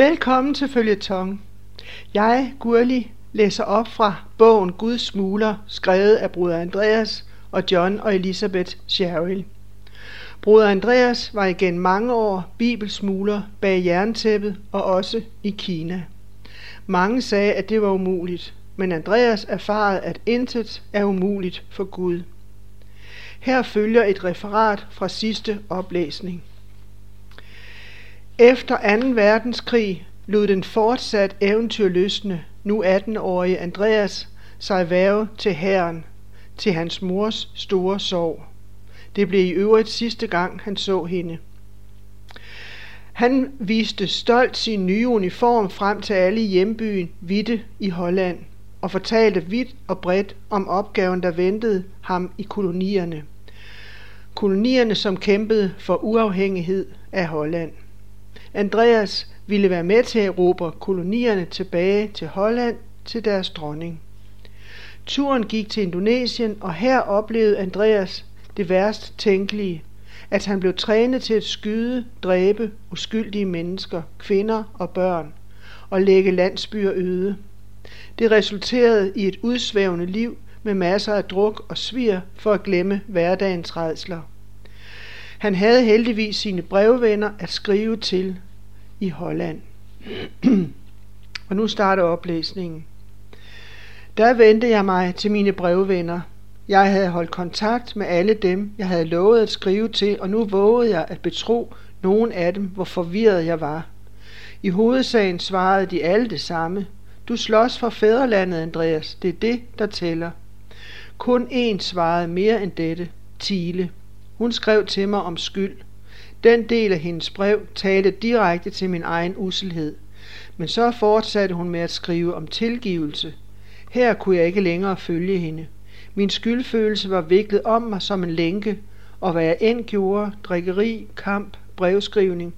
Velkommen til Følgetong. Jeg, Gurli, læser op fra bogen Guds Smuler, skrevet af bruder Andreas og John og Elisabeth Sherrill. Bruder Andreas var igen mange år bibelsmugler bag jerntæppet og også i Kina. Mange sagde, at det var umuligt, men Andreas erfarede, at intet er umuligt for Gud. Her følger et referat fra sidste oplæsning. Efter 2. verdenskrig lod den fortsat eventyrløsne, nu 18-årige Andreas sig værve til herren, til hans mors store sorg. Det blev i øvrigt sidste gang, han så hende. Han viste stolt sin nye uniform frem til alle i hjembyen Vitte i Holland og fortalte vidt og bredt om opgaven, der ventede ham i kolonierne. Kolonierne, som kæmpede for uafhængighed af Holland. Andreas ville være med til at erobre kolonierne tilbage til Holland til deres dronning. Turen gik til Indonesien, og her oplevede Andreas det værst tænkelige, at han blev trænet til at skyde, dræbe uskyldige mennesker, kvinder og børn, og lægge landsbyer øde. Det resulterede i et udsvævende liv med masser af druk og svir for at glemme hverdagens redsler. Han havde heldigvis sine brevvenner at skrive til i Holland. og nu starter oplæsningen. Der vendte jeg mig til mine brevvenner. Jeg havde holdt kontakt med alle dem, jeg havde lovet at skrive til, og nu vågede jeg at betro nogen af dem, hvor forvirret jeg var. I hovedsagen svarede de alle det samme. Du slås for fædrelandet, Andreas. Det er det, der tæller. Kun én svarede mere end dette. Tile. Hun skrev til mig om skyld. Den del af hendes brev talte direkte til min egen uselhed. Men så fortsatte hun med at skrive om tilgivelse. Her kunne jeg ikke længere følge hende. Min skyldfølelse var viklet om mig som en lænke, og hvad jeg end gjorde, drikkeri, kamp, brevskrivning,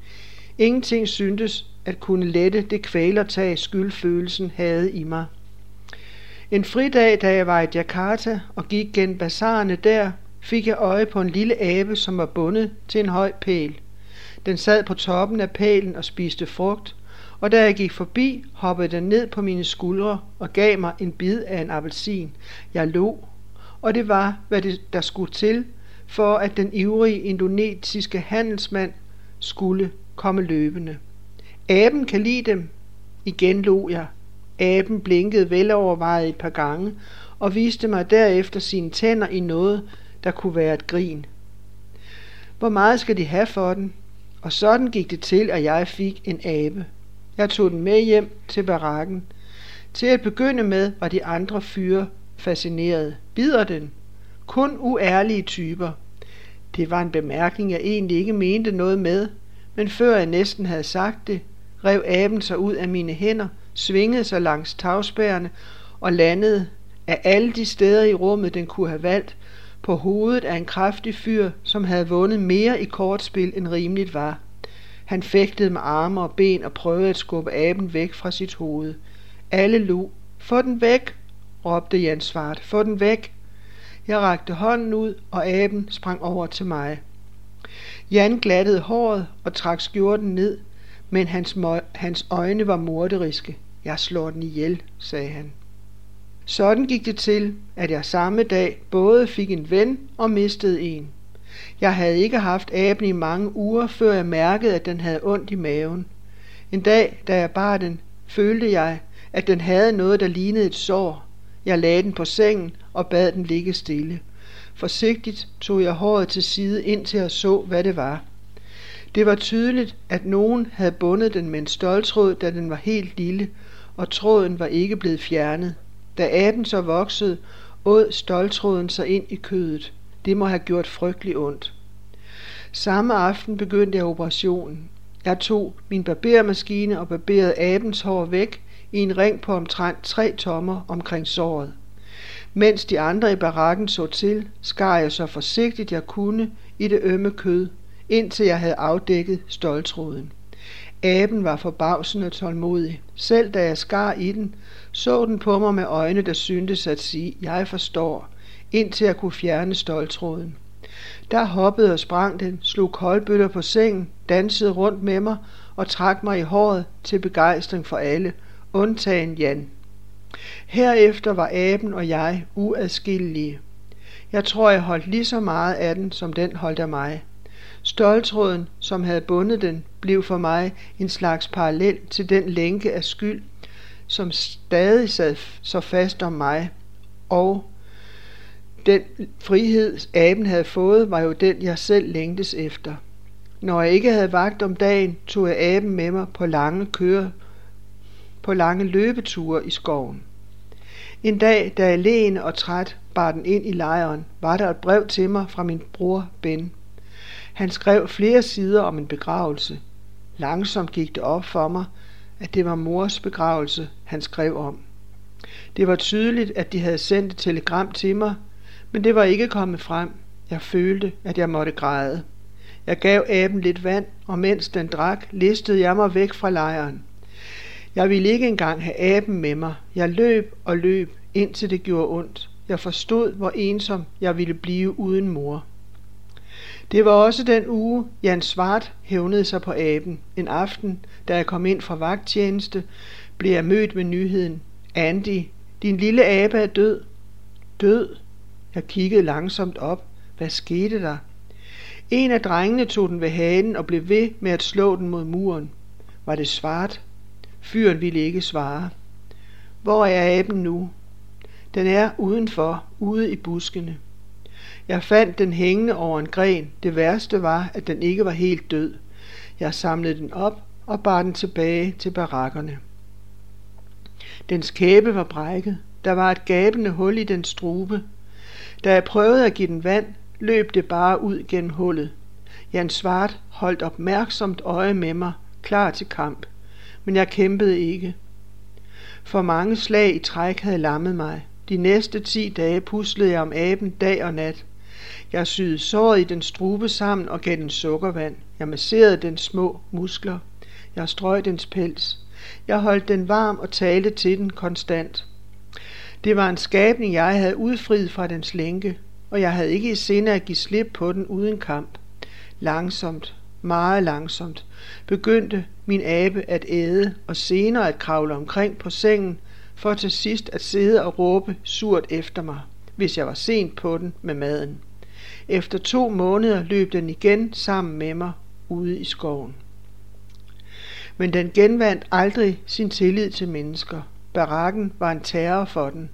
ingenting syntes at kunne lette det kvalertag skyldfølelsen havde i mig. En fridag, da jeg var i Jakarta og gik gennem bazarerne der, fik jeg øje på en lille abe, som var bundet til en høj pæl. Den sad på toppen af pælen og spiste frugt, og da jeg gik forbi, hoppede den ned på mine skuldre og gav mig en bid af en appelsin. Jeg lå, og det var, hvad det, der skulle til, for at den ivrige indonesiske handelsmand skulle komme løbende. Aben kan lide dem. Igen lå jeg. Aben blinkede velovervejet et par gange og viste mig derefter sine tænder i noget, der kunne være et grin. Hvor meget skal de have for den? Og sådan gik det til, at jeg fik en abe. Jeg tog den med hjem til barakken. Til at begynde med var de andre fyre fascineret. Bider den? Kun uærlige typer. Det var en bemærkning, jeg egentlig ikke mente noget med, men før jeg næsten havde sagt det, rev aben sig ud af mine hænder, svingede sig langs tagspærene og landede af alle de steder i rummet, den kunne have valgt, på hovedet af en kraftig fyr, som havde vundet mere i kortspil end rimeligt var. Han fægtede med arme og ben og prøvede at skubbe aben væk fra sit hoved. Alle lo. Få den væk, råbte Jan Svart. Få den væk. Jeg rakte hånden ud, og aben sprang over til mig. Jan glattede håret og trak skjorten ned, men hans, hans øjne var morderiske. Jeg slår den ihjel, sagde han. Sådan gik det til, at jeg samme dag både fik en ven og mistede en. Jeg havde ikke haft aben i mange uger, før jeg mærkede, at den havde ondt i maven. En dag, da jeg bar den, følte jeg, at den havde noget, der lignede et sår. Jeg lagde den på sengen og bad den ligge stille. Forsigtigt tog jeg håret til side, indtil jeg så, hvad det var. Det var tydeligt, at nogen havde bundet den med en stoltråd, da den var helt lille, og tråden var ikke blevet fjernet. Da aben så voksede, åd stoltråden sig ind i kødet. Det må have gjort frygtelig ondt. Samme aften begyndte jeg operationen. Jeg tog min barbermaskine og barberede abens hår væk i en ring på omtrent tre tommer omkring såret. Mens de andre i barakken så til, skar jeg så forsigtigt jeg kunne i det ømme kød, indtil jeg havde afdækket stoltråden. Aben var forbavsende tålmodig. Selv da jeg skar i den, så den på mig med øjne, der syntes at sige, jeg forstår, indtil jeg kunne fjerne stoltråden. Der hoppede og sprang den, slog koldbøtter på sengen, dansede rundt med mig og trak mig i håret til begejstring for alle, undtagen Jan. Herefter var aben og jeg uadskillelige. Jeg tror, jeg holdt lige så meget af den, som den holdt af mig. Stoltråden, som havde bundet den, blev for mig en slags parallel til den lænke af skyld, som stadig sad så fast om mig, og den frihed, aben havde fået, var jo den, jeg selv længtes efter. Når jeg ikke havde vagt om dagen, tog jeg aben med mig på lange køre, på lange løbeture i skoven. En dag, da jeg alene og træt bar den ind i lejren, var der et brev til mig fra min bror Ben. Han skrev flere sider om en begravelse. Langsomt gik det op for mig, at det var mors begravelse, han skrev om. Det var tydeligt, at de havde sendt et telegram til mig, men det var ikke kommet frem. Jeg følte, at jeg måtte græde. Jeg gav aben lidt vand, og mens den drak, listede jeg mig væk fra lejren. Jeg ville ikke engang have aben med mig. Jeg løb og løb, indtil det gjorde ondt. Jeg forstod, hvor ensom jeg ville blive uden mor. Det var også den uge, Jan Svart hævnede sig på aben. En aften, da jeg kom ind fra vagttjeneste, blev jeg mødt med nyheden. Andy, din lille abe er død. Død? Jeg kiggede langsomt op. Hvad skete der? En af drengene tog den ved hanen og blev ved med at slå den mod muren. Var det svart? Fyren ville ikke svare. Hvor er aben nu? Den er udenfor, ude i buskene. Jeg fandt den hængende over en gren. Det værste var, at den ikke var helt død. Jeg samlede den op og bar den tilbage til barakkerne. Dens kæbe var brækket. Der var et gabende hul i dens strube. Da jeg prøvede at give den vand, løb det bare ud gennem hullet. Jan Svart holdt opmærksomt øje med mig, klar til kamp. Men jeg kæmpede ikke. For mange slag i træk havde lammet mig. De næste ti dage puslede jeg om aben dag og nat. Jeg syede såret i den strube sammen og gav den sukkervand. Jeg masserede dens små muskler. Jeg strøg dens pels. Jeg holdt den varm og talte til den konstant. Det var en skabning, jeg havde udfriet fra dens lænke, og jeg havde ikke i sinde at give slip på den uden kamp. Langsomt, meget langsomt, begyndte min abe at æde og senere at kravle omkring på sengen, for til sidst at sidde og råbe surt efter mig, hvis jeg var sent på den med maden. Efter to måneder løb den igen sammen med mig ude i skoven. Men den genvandt aldrig sin tillid til mennesker. Barakken var en terror for den.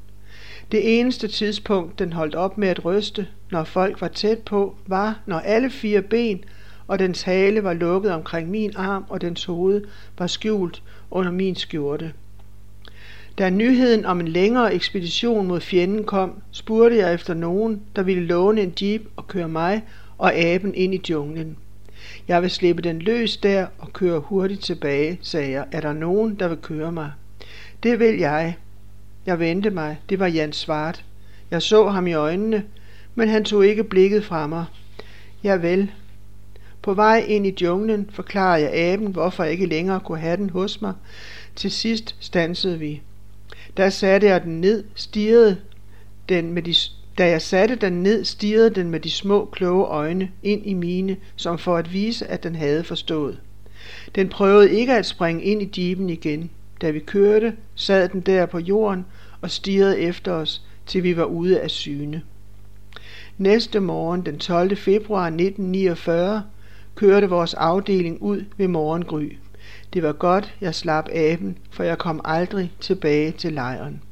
Det eneste tidspunkt, den holdt op med at ryste, når folk var tæt på, var, når alle fire ben og dens hale var lukket omkring min arm, og dens hoved var skjult under min skjorte. Da nyheden om en længere ekspedition mod fjenden kom, spurgte jeg efter nogen, der ville låne en jeep og køre mig og aben ind i junglen. Jeg vil slippe den løs der og køre hurtigt tilbage, sagde jeg. Er der nogen, der vil køre mig? Det vil jeg. Jeg vendte mig. Det var Jan Svart. Jeg så ham i øjnene, men han tog ikke blikket fra mig. Ja vel. På vej ind i junglen forklarede jeg aben, hvorfor jeg ikke længere kunne have den hos mig. Til sidst stansede vi. Da satte jeg den ned, stirrede den med de, da jeg satte den ned, stirrede den med de små, kloge øjne ind i mine, som for at vise, at den havde forstået. Den prøvede ikke at springe ind i jeepen igen. Da vi kørte, sad den der på jorden og stirrede efter os, til vi var ude af syne. Næste morgen, den 12. februar 1949, kørte vores afdeling ud ved morgengry. Det var godt, jeg slap aben, for jeg kom aldrig tilbage til lejren.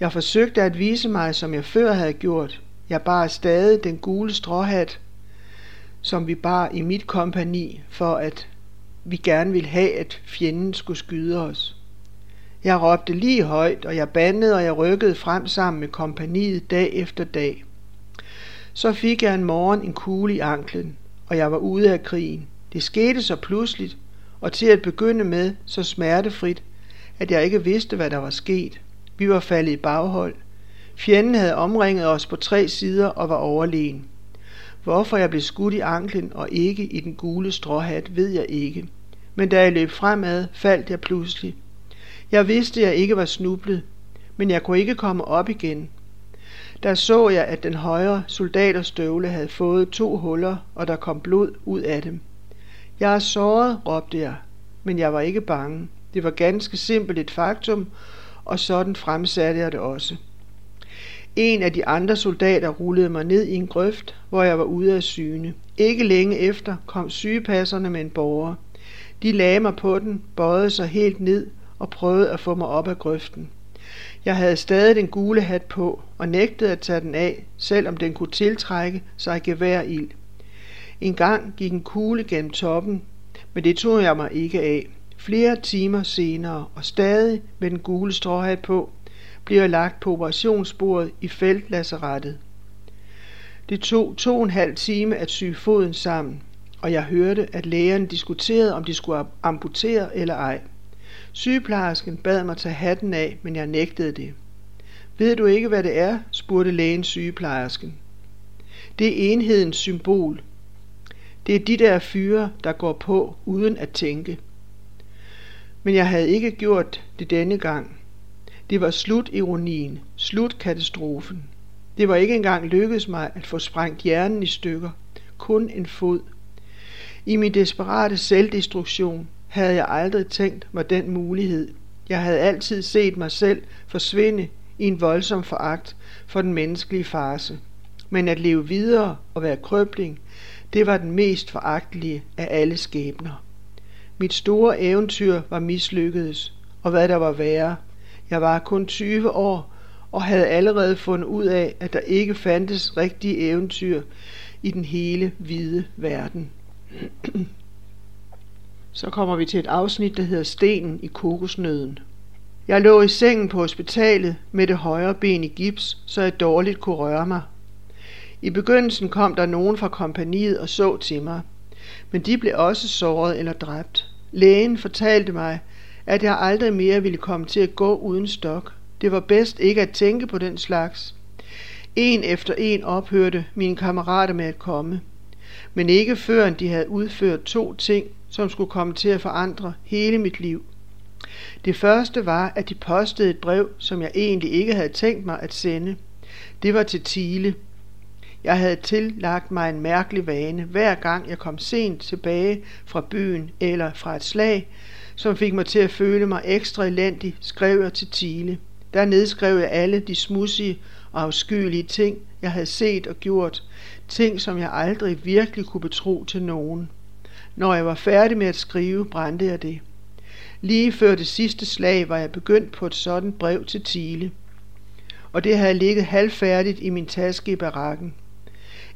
Jeg forsøgte at vise mig, som jeg før havde gjort. Jeg bar stadig den gule stråhat, som vi bar i mit kompani, for at vi gerne ville have, at fjenden skulle skyde os. Jeg råbte lige højt, og jeg bandede, og jeg rykkede frem sammen med kompaniet dag efter dag. Så fik jeg en morgen en kugle i anklen, og jeg var ude af krigen. Det skete så pludseligt, og til at begynde med så smertefrit, at jeg ikke vidste, hvad der var sket. Vi var faldet i baghold. Fjenden havde omringet os på tre sider og var overlegen. Hvorfor jeg blev skudt i anklen og ikke i den gule stråhat, ved jeg ikke. Men da jeg løb fremad, faldt jeg pludselig. Jeg vidste, jeg ikke var snublet, men jeg kunne ikke komme op igen. Der så jeg, at den højre soldaterstøvle havde fået to huller, og der kom blod ud af dem. Jeg er såret, råbte jeg, men jeg var ikke bange. Det var ganske simpelt et faktum, og sådan fremsatte jeg det også. En af de andre soldater rullede mig ned i en grøft, hvor jeg var ude af syne. Ikke længe efter kom sygepasserne med en borger. De lagde mig på den, bøjede sig helt ned og prøvede at få mig op af grøften. Jeg havde stadig den gule hat på og nægtede at tage den af, selvom den kunne tiltrække sig geværild. En gang gik en kugle gennem toppen, men det tog jeg mig ikke af. Flere timer senere, og stadig med den gule stråhat på, bliver lagt på operationsbordet i feltlasserettet. Det tog to og en halv time at sy foden sammen, og jeg hørte, at lægerne diskuterede, om de skulle amputere eller ej. Sygeplejersken bad mig tage hatten af, men jeg nægtede det. Ved du ikke, hvad det er? spurgte lægen sygeplejersken. Det er enhedens symbol. Det er de der fyre, der går på uden at tænke. Men jeg havde ikke gjort det denne gang. Det var slut ironien, slut katastrofen. Det var ikke engang lykkedes mig at få sprængt hjernen i stykker. Kun en fod. I min desperate selvdestruktion havde jeg aldrig tænkt mig den mulighed. Jeg havde altid set mig selv forsvinde i en voldsom foragt for den menneskelige farse. Men at leve videre og være krøbling, det var den mest foragtelige af alle skæbner. Mit store eventyr var mislykkedes, og hvad der var værre. Jeg var kun 20 år og havde allerede fundet ud af, at der ikke fandtes rigtige eventyr i den hele hvide verden. Så kommer vi til et afsnit, der hedder Stenen i kokosnøden. Jeg lå i sengen på hospitalet med det højre ben i gips, så jeg dårligt kunne røre mig. I begyndelsen kom der nogen fra kompaniet og så til mig, men de blev også såret eller dræbt. Lægen fortalte mig, at jeg aldrig mere ville komme til at gå uden stok. Det var bedst ikke at tænke på den slags. En efter en ophørte mine kammerater med at komme, men ikke før de havde udført to ting, som skulle komme til at forandre hele mit liv. Det første var, at de postede et brev, som jeg egentlig ikke havde tænkt mig at sende. Det var til Tile. Jeg havde tillagt mig en mærkelig vane, hver gang jeg kom sent tilbage fra byen eller fra et slag, som fik mig til at føle mig ekstra elendig, skrev jeg til Tile. Der nedskrev jeg alle de smudsige og afskyelige ting, jeg havde set og gjort, ting som jeg aldrig virkelig kunne betro til nogen. Når jeg var færdig med at skrive, brændte jeg det. Lige før det sidste slag var jeg begyndt på et sådan brev til Tile, og det havde ligget halvfærdigt i min taske i barakken.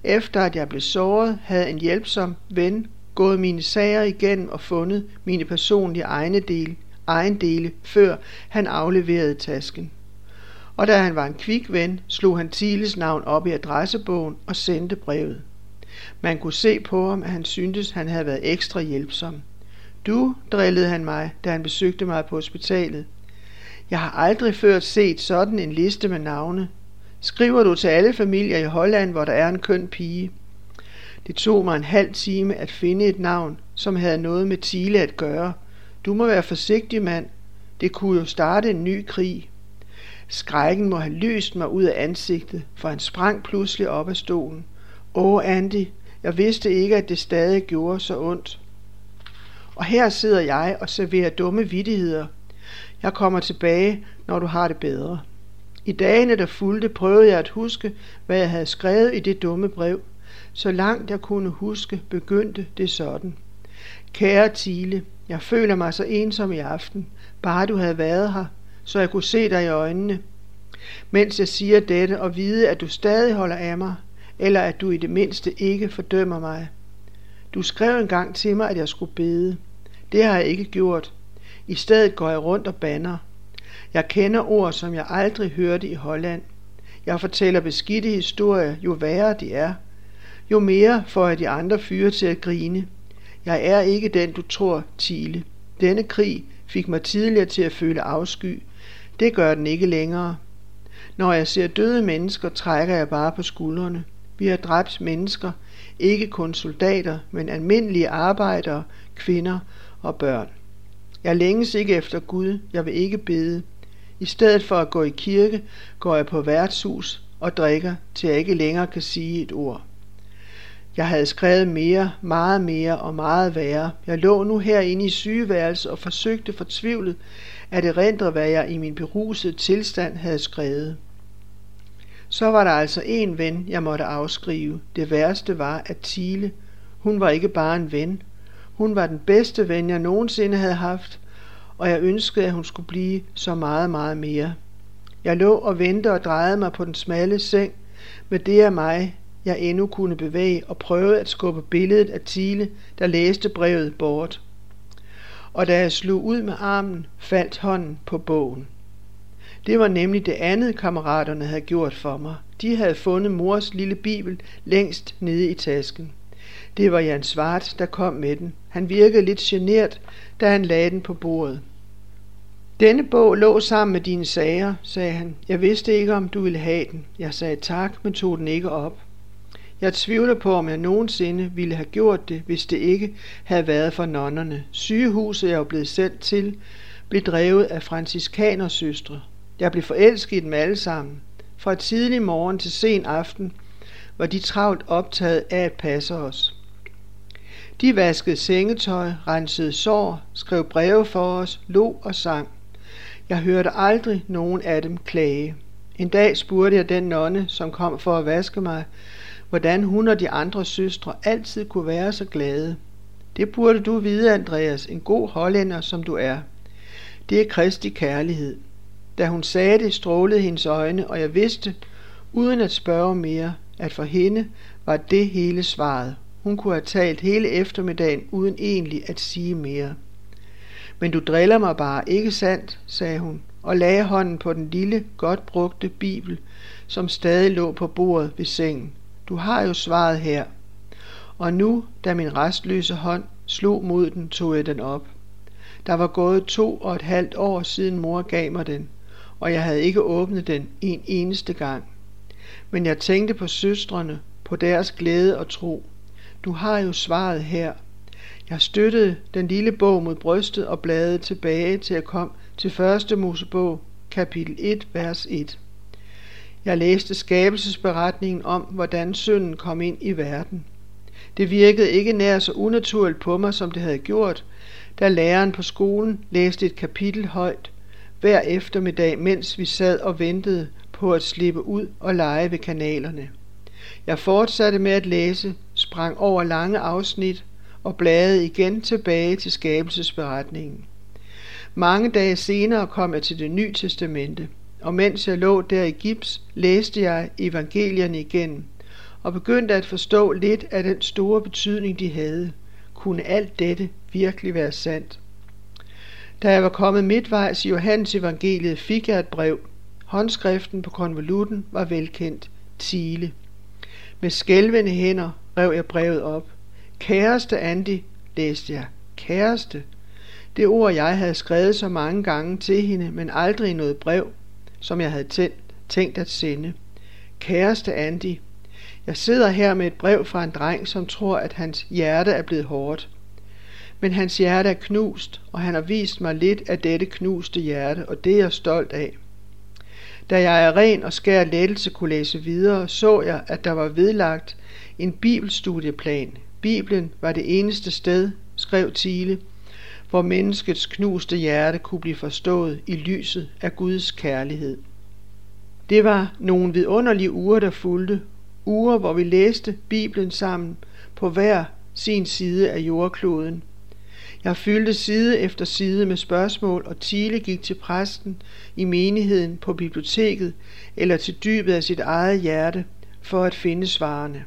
Efter at jeg blev såret, havde en hjælpsom ven gået mine sager igennem og fundet mine personlige egne dele, ejendele, før han afleverede tasken. Og da han var en kvik ven, slog han Tiles navn op i adressebogen og sendte brevet. Man kunne se på ham, at han syntes, han havde været ekstra hjælpsom. Du, drillede han mig, da han besøgte mig på hospitalet. Jeg har aldrig før set sådan en liste med navne. Skriver du til alle familier i Holland, hvor der er en køn pige? Det tog mig en halv time at finde et navn, som havde noget med Tile at gøre. Du må være forsigtig, mand. Det kunne jo starte en ny krig. Skrækken må have lyst mig ud af ansigtet, for han sprang pludselig op af stolen. Åh, Andy, jeg vidste ikke, at det stadig gjorde så ondt. Og her sidder jeg og serverer dumme vittigheder. Jeg kommer tilbage, når du har det bedre. I dagene, der fulgte, prøvede jeg at huske, hvad jeg havde skrevet i det dumme brev. Så langt jeg kunne huske, begyndte det sådan. Kære Tile, jeg føler mig så ensom i aften. Bare du havde været her, så jeg kunne se dig i øjnene. Mens jeg siger dette og vide, at du stadig holder af mig, eller at du i det mindste ikke fordømmer mig. Du skrev engang til mig, at jeg skulle bede. Det har jeg ikke gjort. I stedet går jeg rundt og banner. Jeg kender ord, som jeg aldrig hørte i Holland. Jeg fortæller beskidte historier, jo værre de er. Jo mere får jeg de andre fyre til at grine. Jeg er ikke den, du tror, Tile. Denne krig fik mig tidligere til at føle afsky. Det gør den ikke længere. Når jeg ser døde mennesker, trækker jeg bare på skuldrene. Vi har dræbt mennesker, ikke kun soldater, men almindelige arbejdere, kvinder og børn. Jeg længes ikke efter Gud, jeg vil ikke bede. I stedet for at gå i kirke, går jeg på værtshus og drikker, til jeg ikke længere kan sige et ord. Jeg havde skrevet mere, meget mere og meget værre. Jeg lå nu herinde i sygeværelse og forsøgte fortvivlet at erindre, hvad jeg i min berusede tilstand havde skrevet. Så var der altså en ven, jeg måtte afskrive. Det værste var, at Tile, hun var ikke bare en ven. Hun var den bedste ven, jeg nogensinde havde haft, og jeg ønskede, at hun skulle blive så meget, meget mere. Jeg lå og ventede og drejede mig på den smalle seng, med det af mig, jeg endnu kunne bevæge, og prøvede at skubbe billedet af Tile, der læste brevet bort. Og da jeg slog ud med armen, faldt hånden på bogen. Det var nemlig det andet, kammeraterne havde gjort for mig. De havde fundet mors lille bibel længst nede i tasken. Det var Jan Svart, der kom med den. Han virkede lidt genert, da han lagde den på bordet. Denne bog lå sammen med dine sager, sagde han. Jeg vidste ikke, om du ville have den. Jeg sagde tak, men tog den ikke op. Jeg tvivler på, om jeg nogensinde ville have gjort det, hvis det ikke havde været for nonnerne. Sygehuset, jeg var blevet sendt til, blev drevet af franciskanersøstre. Jeg blev forelsket i dem alle sammen. Fra tidlig morgen til sen aften var de travlt optaget af at passe os. De vaskede sengetøj, rensede sår, skrev breve for os, lå og sang. Jeg hørte aldrig nogen af dem klage. En dag spurgte jeg den nonne, som kom for at vaske mig, hvordan hun og de andre søstre altid kunne være så glade. Det burde du vide, Andreas, en god hollænder som du er. Det er Kristi kærlighed. Da hun sagde det, strålede hendes øjne, og jeg vidste, uden at spørge mere, at for hende var det hele svaret. Hun kunne have talt hele eftermiddagen uden egentlig at sige mere. Men du driller mig bare, ikke sandt, sagde hun, og lagde hånden på den lille, godt brugte bibel, som stadig lå på bordet ved sengen. Du har jo svaret her. Og nu, da min restløse hånd slog mod den, tog jeg den op. Der var gået to og et halvt år siden mor gav mig den, og jeg havde ikke åbnet den en eneste gang. Men jeg tænkte på søstrene, på deres glæde og tro. Du har jo svaret her. Jeg støttede den lille bog mod brystet og bladede tilbage til jeg kom til første Mosebog, kapitel 1, vers 1. Jeg læste skabelsesberetningen om, hvordan synden kom ind i verden. Det virkede ikke nær så unaturligt på mig, som det havde gjort, da læreren på skolen læste et kapitel højt hver eftermiddag, mens vi sad og ventede på at slippe ud og lege ved kanalerne. Jeg fortsatte med at læse, sprang over lange afsnit og bladede igen tilbage til skabelsesberetningen. Mange dage senere kom jeg til det nye testamente, og mens jeg lå der i gips, læste jeg evangelierne igen, og begyndte at forstå lidt af den store betydning, de havde. Kunne alt dette virkelig være sandt? Da jeg var kommet midtvejs i Johannes evangeliet, fik jeg et brev. Håndskriften på konvolutten var velkendt. Tile. Med skælvende hænder rev jeg brevet op. Kæreste Andy, læste jeg. Kæreste. Det ord, jeg havde skrevet så mange gange til hende, men aldrig i noget brev, som jeg havde tænkt tænkt at sende. Kæreste Andy. jeg sidder her med et brev fra en dreng, som tror, at hans hjerte er blevet hårdt. Men hans hjerte er knust, og han har vist mig lidt af dette knuste hjerte, og det er jeg stolt af. Da jeg er ren og skær lettelse kunne læse videre, så jeg, at der var vedlagt en bibelstudieplan. Bibelen var det eneste sted, skrev Thiele, hvor menneskets knuste hjerte kunne blive forstået i lyset af Guds kærlighed. Det var nogle vidunderlige uger, der fulgte. Uger, hvor vi læste Bibelen sammen på hver sin side af jordkloden. Jeg fyldte side efter side med spørgsmål, og Thiele gik til præsten i menigheden på biblioteket eller til dybet af sit eget hjerte for at finde svarene.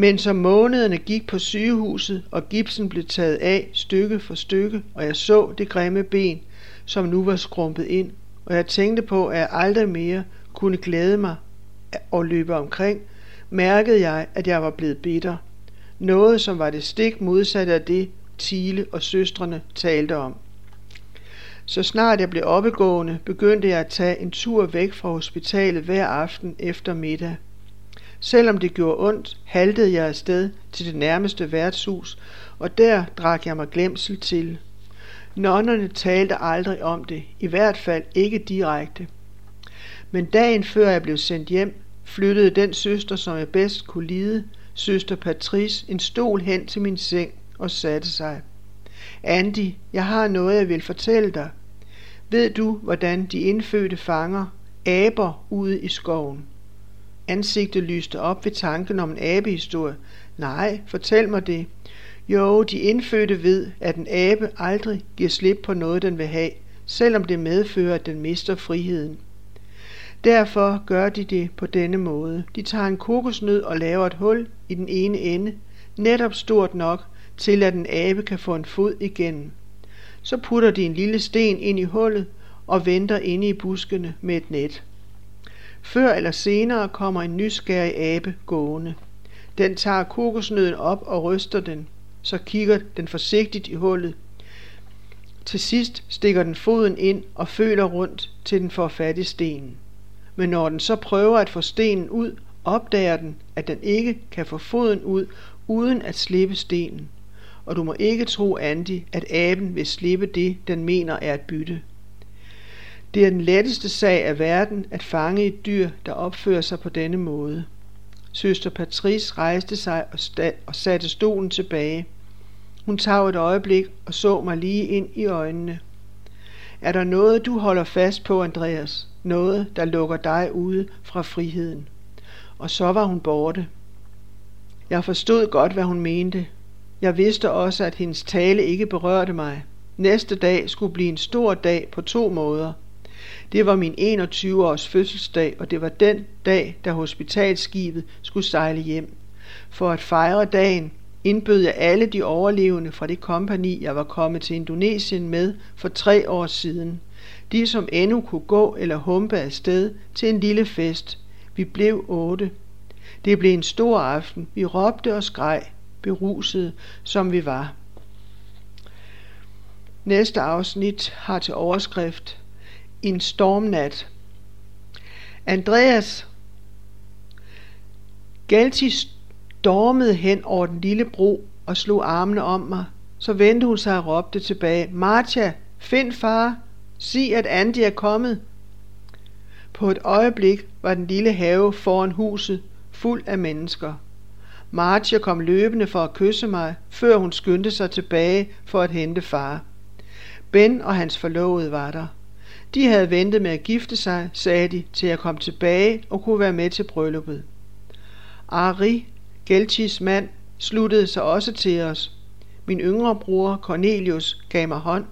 Men som månederne gik på sygehuset, og gipsen blev taget af stykke for stykke, og jeg så det grimme ben, som nu var skrumpet ind, og jeg tænkte på, at jeg aldrig mere kunne glæde mig og løbe omkring, mærkede jeg, at jeg var blevet bitter. Noget, som var det stik modsatte af det, Tile og søstrene talte om. Så snart jeg blev oppegående, begyndte jeg at tage en tur væk fra hospitalet hver aften efter middag. Selvom det gjorde ondt, haltede jeg afsted til det nærmeste værtshus, og der drak jeg mig glemsel til. Nonnerne talte aldrig om det, i hvert fald ikke direkte. Men dagen før jeg blev sendt hjem, flyttede den søster, som jeg bedst kunne lide, søster Patrice en stol hen til min seng og satte sig. Andy, jeg har noget, jeg vil fortælle dig. Ved du, hvordan de indfødte fanger aber ude i skoven? Ansigtet lyste op ved tanken om en abehistorie. Nej, fortæl mig det. Jo, de indfødte ved, at en abe aldrig giver slip på noget, den vil have, selvom det medfører, at den mister friheden. Derfor gør de det på denne måde. De tager en kokosnød og laver et hul i den ene ende, netop stort nok til at en abe kan få en fod igennem. Så putter de en lille sten ind i hullet og venter inde i buskene med et net. Før eller senere kommer en nysgerrig abe gående. Den tager kokosnøden op og ryster den. Så kigger den forsigtigt i hullet. Til sidst stikker den foden ind og føler rundt, til den får fat i stenen. Men når den så prøver at få stenen ud, opdager den, at den ikke kan få foden ud, uden at slippe stenen. Og du må ikke tro, Andy, at aben vil slippe det, den mener er et bytte. Det er den letteste sag af verden at fange et dyr, der opfører sig på denne måde. Søster Patrice rejste sig og, og satte stolen tilbage. Hun tog et øjeblik og så mig lige ind i øjnene. Er der noget, du holder fast på, Andreas? Noget, der lukker dig ude fra friheden? Og så var hun borte. Jeg forstod godt, hvad hun mente. Jeg vidste også, at hendes tale ikke berørte mig. Næste dag skulle blive en stor dag på to måder – det var min 21 års fødselsdag, og det var den dag, da hospitalskibet skulle sejle hjem. For at fejre dagen indbød jeg alle de overlevende fra det kompani, jeg var kommet til Indonesien med for tre år siden. De, som endnu kunne gå eller humpe afsted til en lille fest. Vi blev otte. Det blev en stor aften. Vi råbte og skreg, berusede som vi var. Næste afsnit har til overskrift en stormnat. Andreas Galti stormede hen over den lille bro og slog armene om mig. Så vendte hun sig og råbte tilbage. Martha, find far. Sig, at Andy er kommet. På et øjeblik var den lille have foran huset fuld af mennesker. Martha kom løbende for at kysse mig, før hun skyndte sig tilbage for at hente far. Ben og hans forlovede var der. De havde ventet med at gifte sig, sagde de, til jeg kom tilbage og kunne være med til brylluppet. Ari, Gelchis mand, sluttede sig også til os. Min yngre bror Cornelius gav mig hånd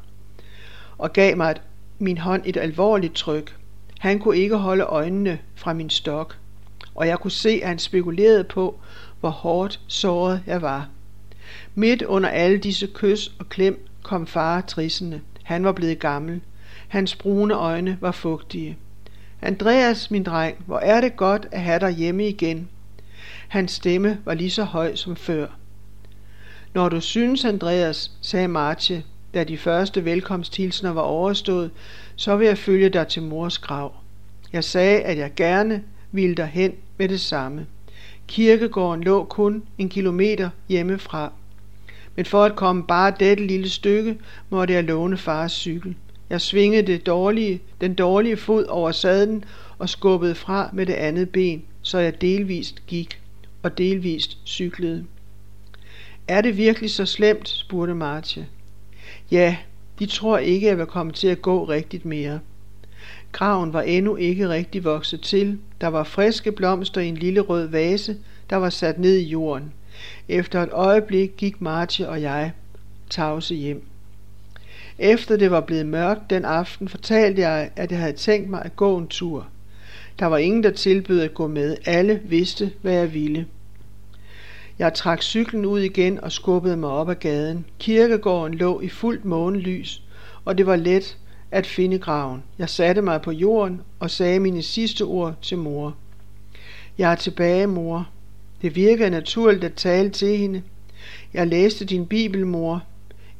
og gav mig et, min hånd et alvorligt tryk. Han kunne ikke holde øjnene fra min stok, og jeg kunne se, at han spekulerede på, hvor hårdt såret jeg var. Midt under alle disse kys og klem kom far trissende. Han var blevet gammel. Hans brune øjne var fugtige. Andreas, min dreng, hvor er det godt at have dig hjemme igen. Hans stemme var lige så høj som før. Når du synes, Andreas, sagde Marche, da de første velkomsthilsner var overstået, så vil jeg følge dig til mors grav. Jeg sagde, at jeg gerne ville derhen med det samme. Kirkegården lå kun en kilometer hjemmefra. Men for at komme bare dette lille stykke, måtte jeg låne fars cykel. Jeg svingede det dårlige, den dårlige fod over sadlen og skubbede fra med det andet ben, så jeg delvist gik og delvist cyklede. Er det virkelig så slemt? spurgte Martje. Ja, de tror ikke, jeg vil komme til at gå rigtigt mere. Graven var endnu ikke rigtig vokset til. Der var friske blomster i en lille rød vase, der var sat ned i jorden. Efter et øjeblik gik Martje og jeg tavse hjem. Efter det var blevet mørkt den aften, fortalte jeg, at jeg havde tænkt mig at gå en tur. Der var ingen, der tilbød at gå med. Alle vidste, hvad jeg ville. Jeg trak cyklen ud igen og skubbede mig op ad gaden. Kirkegården lå i fuldt månelys, og det var let at finde graven. Jeg satte mig på jorden og sagde mine sidste ord til mor. Jeg er tilbage, mor. Det virkede naturligt at tale til hende. Jeg læste din bibel, mor.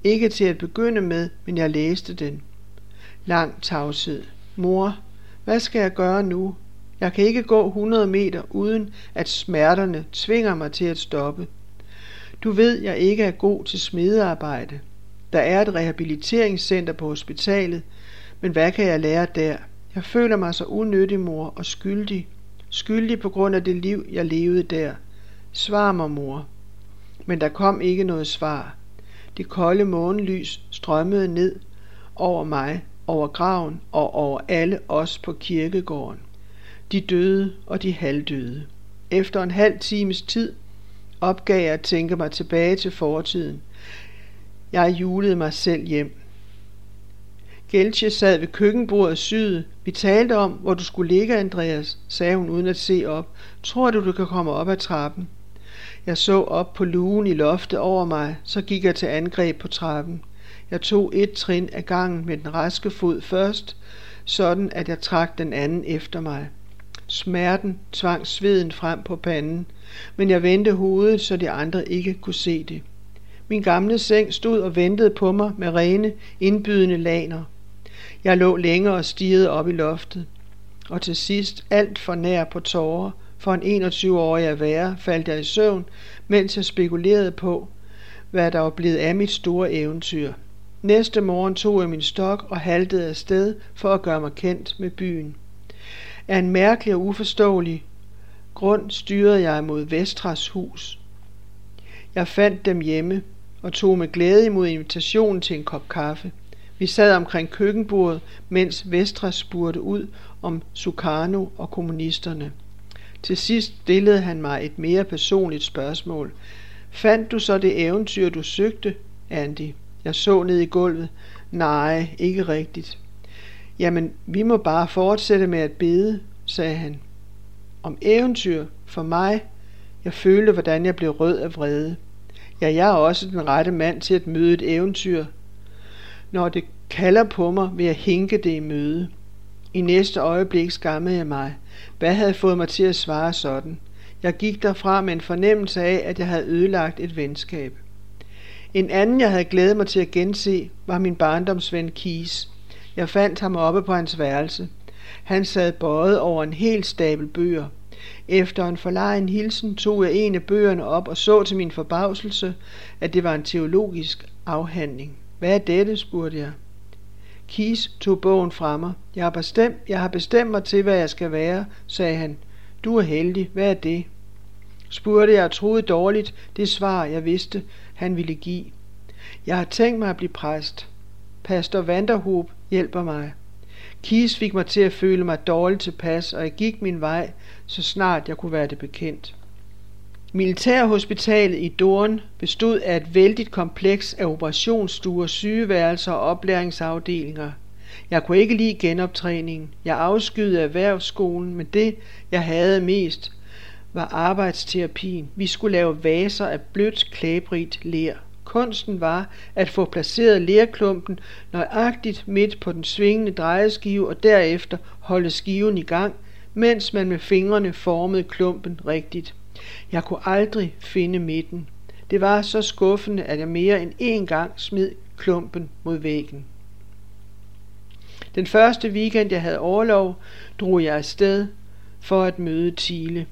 Ikke til at begynde med, men jeg læste den. Lang tavshed. Mor, hvad skal jeg gøre nu? Jeg kan ikke gå 100 meter uden at smerterne tvinger mig til at stoppe. Du ved, jeg ikke er god til smedearbejde. Der er et rehabiliteringscenter på hospitalet, men hvad kan jeg lære der? Jeg føler mig så unyttig, mor, og skyldig. Skyldig på grund af det liv, jeg levede der. Svar mig, mor. Men der kom ikke noget svar. Det kolde månelys strømmede ned over mig, over graven og over alle os på kirkegården. De døde og de halvdøde. Efter en halv times tid opgav jeg at tænke mig tilbage til fortiden. Jeg julede mig selv hjem. Geltje sad ved køkkenbordet og syede. Vi talte om, hvor du skulle ligge, Andreas, sagde hun uden at se op. Tror du, du kan komme op ad trappen? Jeg så op på lugen i loftet over mig, så gik jeg til angreb på trappen. Jeg tog et trin af gangen med den raske fod først, sådan at jeg trak den anden efter mig. Smerten tvang sveden frem på panden, men jeg vendte hovedet, så de andre ikke kunne se det. Min gamle seng stod og ventede på mig med rene, indbydende laner. Jeg lå længe og stirrede op i loftet, og til sidst, alt for nær på tårer, for en 21-årig at være, faldt jeg i søvn, mens jeg spekulerede på, hvad der var blevet af mit store eventyr. Næste morgen tog jeg min stok og haltede afsted for at gøre mig kendt med byen. Af en mærkelig og uforståelig grund styrede jeg mod Vestras hus. Jeg fandt dem hjemme og tog med glæde imod invitationen til en kop kaffe. Vi sad omkring køkkenbordet, mens Vestra spurgte ud om Sukarno og kommunisterne. Til sidst stillede han mig et mere personligt spørgsmål. Fandt du så det eventyr, du søgte, Andy? Jeg så ned i gulvet. Nej, ikke rigtigt. Jamen, vi må bare fortsætte med at bede, sagde han. Om eventyr for mig. Jeg følte, hvordan jeg blev rød af vrede. Ja, jeg er også den rette mand til at møde et eventyr. Når det kalder på mig, vil jeg hinke det i møde. I næste øjeblik skammede jeg mig. Hvad havde fået mig til at svare sådan? Jeg gik derfra med en fornemmelse af, at jeg havde ødelagt et venskab. En anden, jeg havde glædet mig til at gense, var min barndomsven Kies. Jeg fandt ham oppe på hans værelse. Han sad bøjet over en hel stabel bøger. Efter en forlegen hilsen tog jeg en af bøgerne op og så til min forbavselse, at det var en teologisk afhandling. Hvad er dette, spurgte jeg. Kies tog bogen fra mig. Jeg har, bestemt, jeg har bestemt mig til, hvad jeg skal være, sagde han. Du er heldig. Hvad er det? Spurgte jeg og troede dårligt det svar, jeg vidste, han ville give. Jeg har tænkt mig at blive præst. Pastor Vanderhoop hjælper mig. Kies fik mig til at føle mig dårligt tilpas, og jeg gik min vej, så snart jeg kunne være det bekendt. Militærhospitalet i Doren bestod af et vældigt kompleks af operationsstuer, sygeværelser og oplæringsafdelinger. Jeg kunne ikke lide genoptræningen. Jeg afskyede erhvervsskolen, men det, jeg havde mest, var arbejdsterapien. Vi skulle lave vaser af blødt, klæbrigt ler. Kunsten var at få placeret lerklumpen nøjagtigt midt på den svingende drejeskive og derefter holde skiven i gang, mens man med fingrene formede klumpen rigtigt. Jeg kunne aldrig finde midten. Det var så skuffende, at jeg mere end én gang smed klumpen mod væggen. Den første weekend, jeg havde overlov, drog jeg afsted for at møde Tile.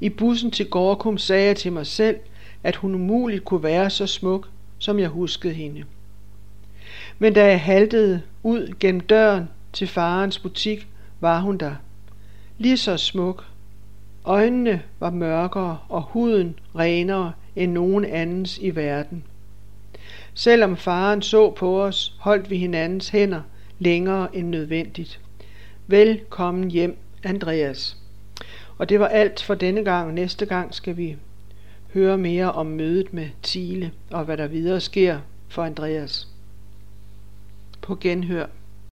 I bussen til Gorkum sagde jeg til mig selv, at hun umuligt kunne være så smuk, som jeg huskede hende. Men da jeg haltede ud gennem døren til farens butik, var hun der. Lige så smuk. Øjnene var mørkere og huden renere end nogen andens i verden. Selvom faren så på os, holdt vi hinandens hænder længere end nødvendigt. Velkommen hjem, Andreas. Og det var alt for denne gang. Næste gang skal vi høre mere om mødet med Tile og hvad der videre sker for Andreas. På genhør.